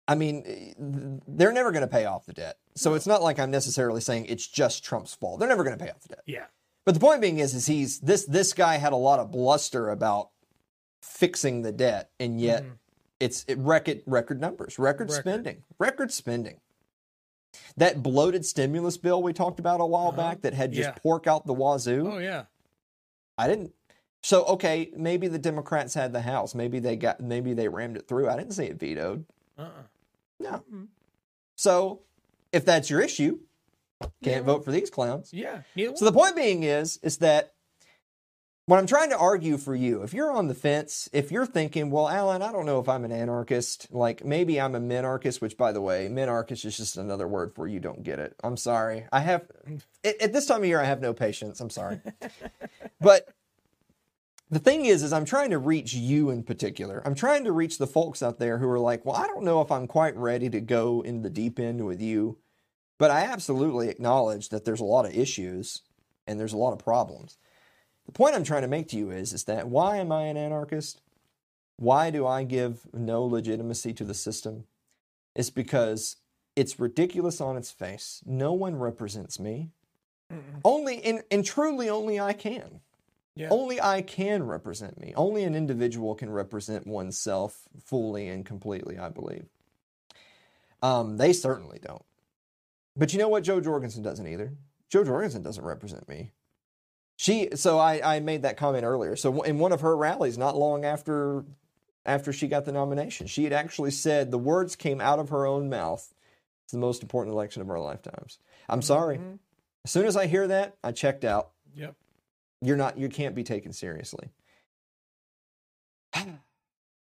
I mean, they're never going to pay off the debt. So it's not like I'm necessarily saying it's just Trump's fault. They're never going to pay off the debt. yeah. But the point being is, is he's this this guy had a lot of bluster about fixing the debt, and yet it's it record record numbers, record, Mm-hmm. Record. spending, record spending. That bloated stimulus bill we talked about a while Uh-huh. back that had just Yeah. pork out the wazoo. Oh yeah. I didn't. So okay, maybe the Democrats had the House. Maybe they got. Maybe they rammed it through. I didn't see it vetoed. Uh-uh. No. So if that's your issue, can't vote for these clowns. Yeah. Neither So the point being is, is that what I'm trying to argue for you, if you're on the fence, if you're thinking, well, Alan, I don't know if I'm an anarchist, like maybe I'm a minarchist, which by the way, minarchist is just another word for you don't get it. I'm sorry. I have at, at this time of year, I have no patience. I'm sorry. (laughs) but the thing is, is I'm trying to reach you in particular. I'm trying to reach the folks out there who are like, well, I don't know if I'm quite ready to go in the deep end with you. But I absolutely acknowledge that there's a lot of issues and there's a lot of problems. The point I'm trying to make to you is, is that why am I an anarchist? Why do I give no legitimacy to the system? It's because it's ridiculous on its face. No one represents me. Mm-mm. Only and, and truly only I can. Yeah. Only I can represent me. Only an individual can represent oneself fully and completely, I believe. Um, they certainly don't. But you know what? Jo Jorgensen doesn't either. Jo Jorgensen doesn't represent me. She so I, I made that comment earlier. So in one of her rallies, not long after after she got the nomination, she had actually said the words came out of her own mouth. It's the most important election of our lifetimes. I'm sorry. Mhm. As soon as I hear that, I checked out Yep. you're not you can't be taken seriously (sighs)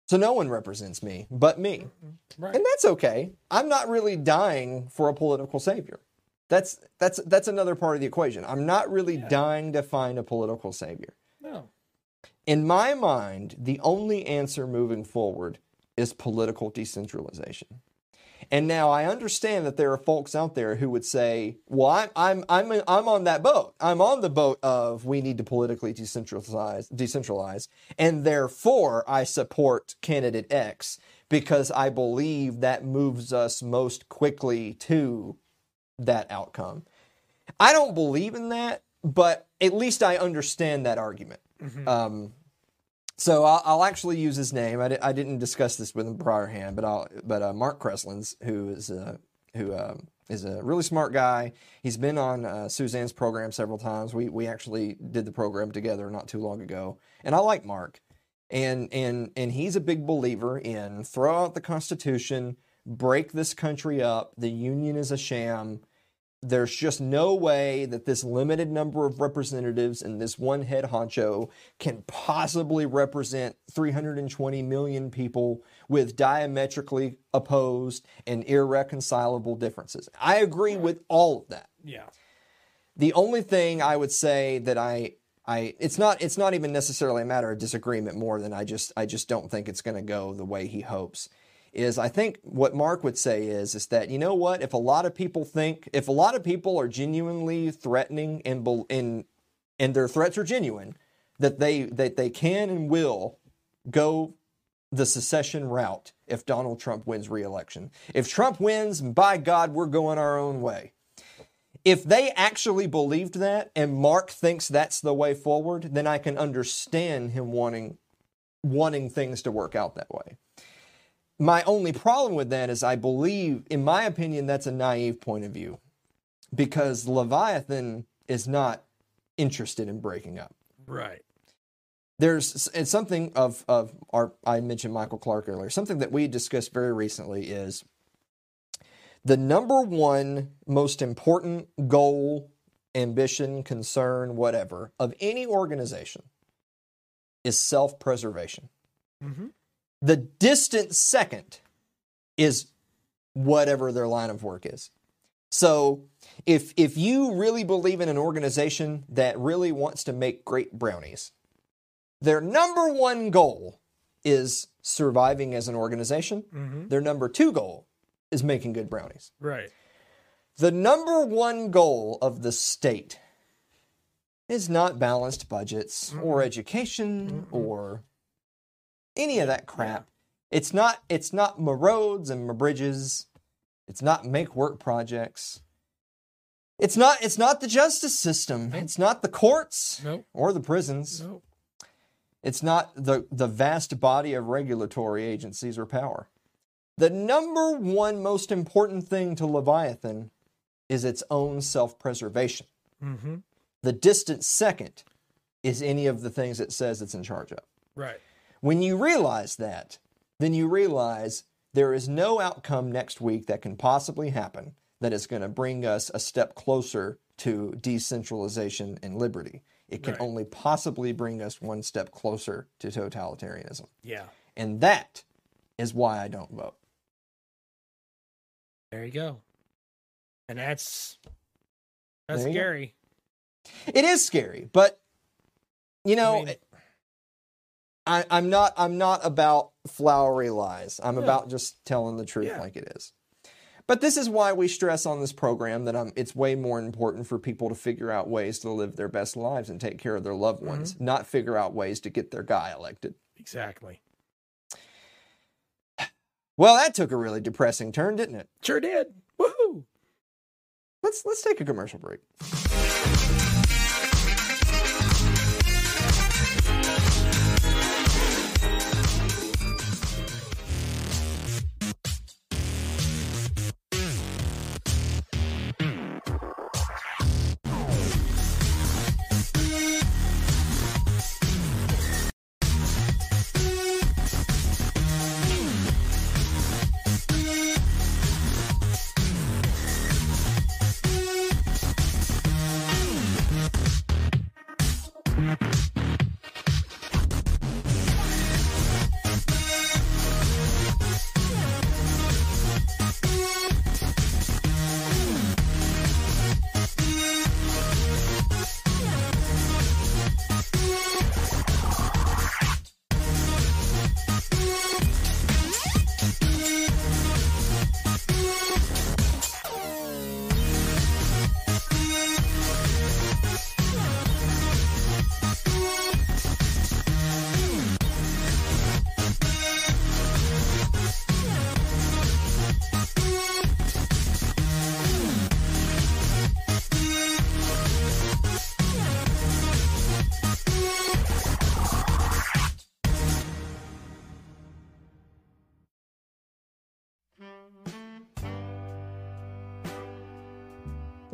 so no one represents me but me Right. and that's okay i'm not really dying for a political savior that's that's that's another part of the equation i'm not really Yeah. dying to find a political savior No. in my mind the only answer moving forward is political decentralization and now I understand that there are folks out there who would say, "Well, I'm I'm I'm I'm on that boat. I'm on the boat of we need to politically decentralize, decentralize, and therefore I support candidate X because I believe that moves us most quickly to that outcome. I don't believe in that, but at least I understand that argument. Um, so I'll, I'll actually use his name. I, di- I didn't discuss this with him priorhand, but I'll, but uh, Mark Kreslins, who is uh, who um, is a really smart guy. He's been on uh, Suzanne's program several times. We we actually did the program together not too long ago, and I like Mark, and and and he's a big believer in throw out the Constitution, break this country up. The Union is a sham there's just no way that this limited number of representatives and this one head honcho can possibly represent 320 million people with diametrically opposed and irreconcilable differences. I agree with all of that. Yeah. The only thing I would say that I I it's not it's not even necessarily a matter of disagreement more than I just I just don't think it's going to go the way he hopes is I think what Mark would say is is that you know what if a lot of people think if a lot of people are genuinely threatening and and and their threats are genuine that they that they can and will go the secession route if Donald Trump wins re-election. If Trump wins, by God, we're going our own way. If they actually believed that and Mark thinks that's the way forward, then I can understand him wanting wanting things to work out that way. My only problem with that is I believe, in my opinion, that's a naive point of view because Leviathan is not interested in breaking up. Right. There's it's something of of our I mentioned Michael Clark earlier. Something that we discussed very recently is the number one most important goal, ambition, concern, whatever of any organization is self-preservation. Mm-hmm. The distant second is whatever their line of work is. So if if you really believe in an organization that really wants to make great brownies, their number one goal is surviving as an organization. Mm-hmm. Their number two goal is making good brownies. Right. The number one goal of the state is not balanced budgets or education or any of that crap. It's not it's not my roads and my bridges. It's not make work projects. It's not it's not the justice system. It's not the courts Nope. or the prisons. Nope. It's not the, the vast body of regulatory agencies or power. The number one most important thing to Leviathan is its own self preservation. Mm-hmm. The distant second is any of the things it says it's in charge of. Right. When you realize that, then you realize there is no outcome next week that can possibly happen that is going to bring us a step closer to decentralization and liberty. It can Right. only possibly bring us one step closer to totalitarianism. Yeah. And that is why I don't vote. There you go. And that's that's you go. scary. It is scary, but you know, mean- I, I'm not. I'm not about flowery lies. I'm Yeah. about just telling the truth Yeah. like it is. But this is why we stress on this program that I'm, it's way more important for people to figure out ways to live their best lives and take care of their loved ones, Mm-hmm. not figure out ways to get their guy elected. Exactly. Well, that took a really depressing turn, didn't it? Sure did. Woohoo! Let's let's take a commercial break. (laughs)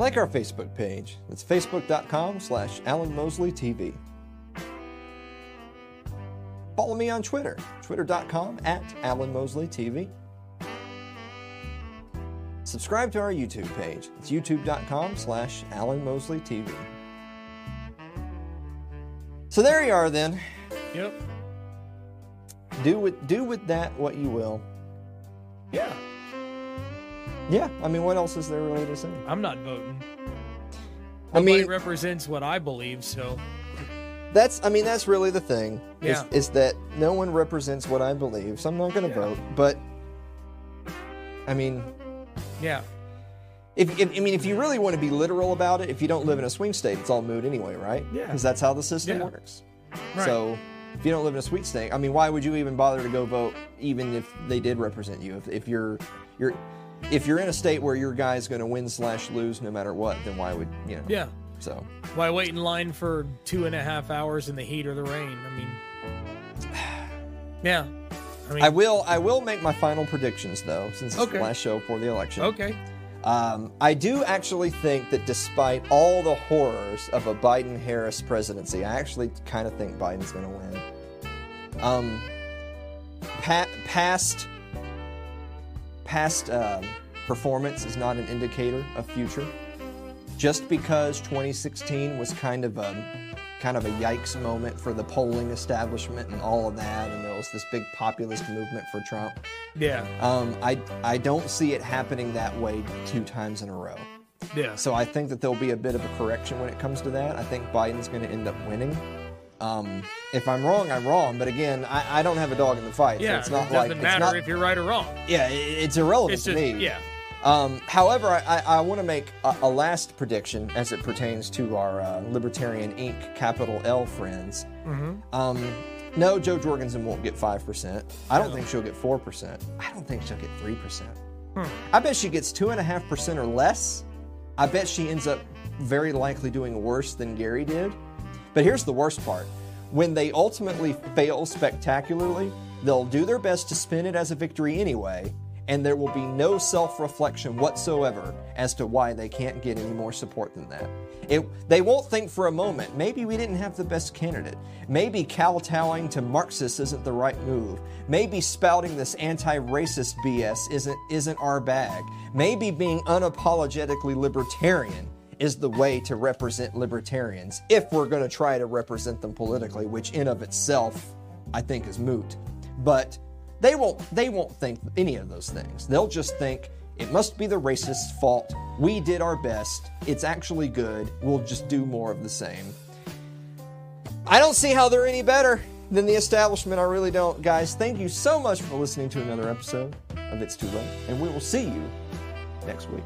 like our Facebook page. It's facebook.com slash Alan Mosley TV. Follow me on Twitter, twitter.com at Alan Mosley TV. Subscribe to our YouTube page. It's youtube.com slash Alan Mosley TV. So there you are then. Yep. Do with do with that what you will. Yeah. Yeah, I mean what else is there really to say? I'm not voting. I Nobody mean represents what I believe, so that's I mean that's really the thing. Yeah. Is, is that no one represents what I believe, so I'm not gonna Yeah. vote. But I mean yeah. if, if I mean if you really want to be literal about it, if you don't live in a swing state, it's all moot anyway, right? Yeah. Because that's how the system Yeah. works. Right. So if you don't live in a sweet state, I mean, why would you even bother to go vote, even if they did represent you? If, if you're you're if you're in a state where your guy's going to win slash lose no matter what, then why would you know? Yeah. So Why wait in line for two and a half hours in the heat or the rain? I mean, (sighs) yeah. I mean, I will I will make my final predictions though, since it's Okay. the last show before the election. okay. Um, I do actually think that despite all the horrors of a Biden Harris presidency, I actually kind of think Biden's going to win. Um, pa- past past um, performance is not an indicator of future. Just because 2016 was kind of a kind of a yikes moment for the polling establishment and all of that, and there was this big populist movement for Trump. Yeah. Um, I I don't see it happening that way two times in a row. Yeah. So I think that there'll be a bit of a correction when it comes to that. I think Biden's going to end up winning. Um, if I'm wrong, I'm wrong. But again, I, I don't have a dog in the fight. Yeah. so it's not it doesn't it's matter not, if you're right or wrong. yeah, it's irrelevant It's to me. yeah. Um, however, I, I, want to make a, a last prediction as it pertains to our uh, Libertarian Inc. capital L friends. Um, no, Jo Jorgensen won't get 5%. I don't think she'll get 4%. I don't think she'll get 3%. I bet she gets 2.5% or less. I bet she ends up very likely doing worse than Gary did. But here's the worst part when they ultimately fail spectacularly, they'll do their best to spin it as a victory anyway, and there will be no self reflection whatsoever as to why they can't get any more support than that. It, they won't think for a moment, maybe we didn't have the best candidate. Maybe kowtowing to Marxists isn't the right move. Maybe spouting this anti racist BS isn't, isn't our bag. Maybe being unapologetically libertarian is the way to represent libertarians if we're going to try to represent them politically, which in of itself I think is moot. But they won't they won't think any of those things. They'll just think it must be the racist's fault. We did our best. It's actually good. We'll just do more of the same. I don't see how they're any better than the establishment. I really don't. Guys, thank you so much for listening to another episode of It's Too Late, and we will see you next week.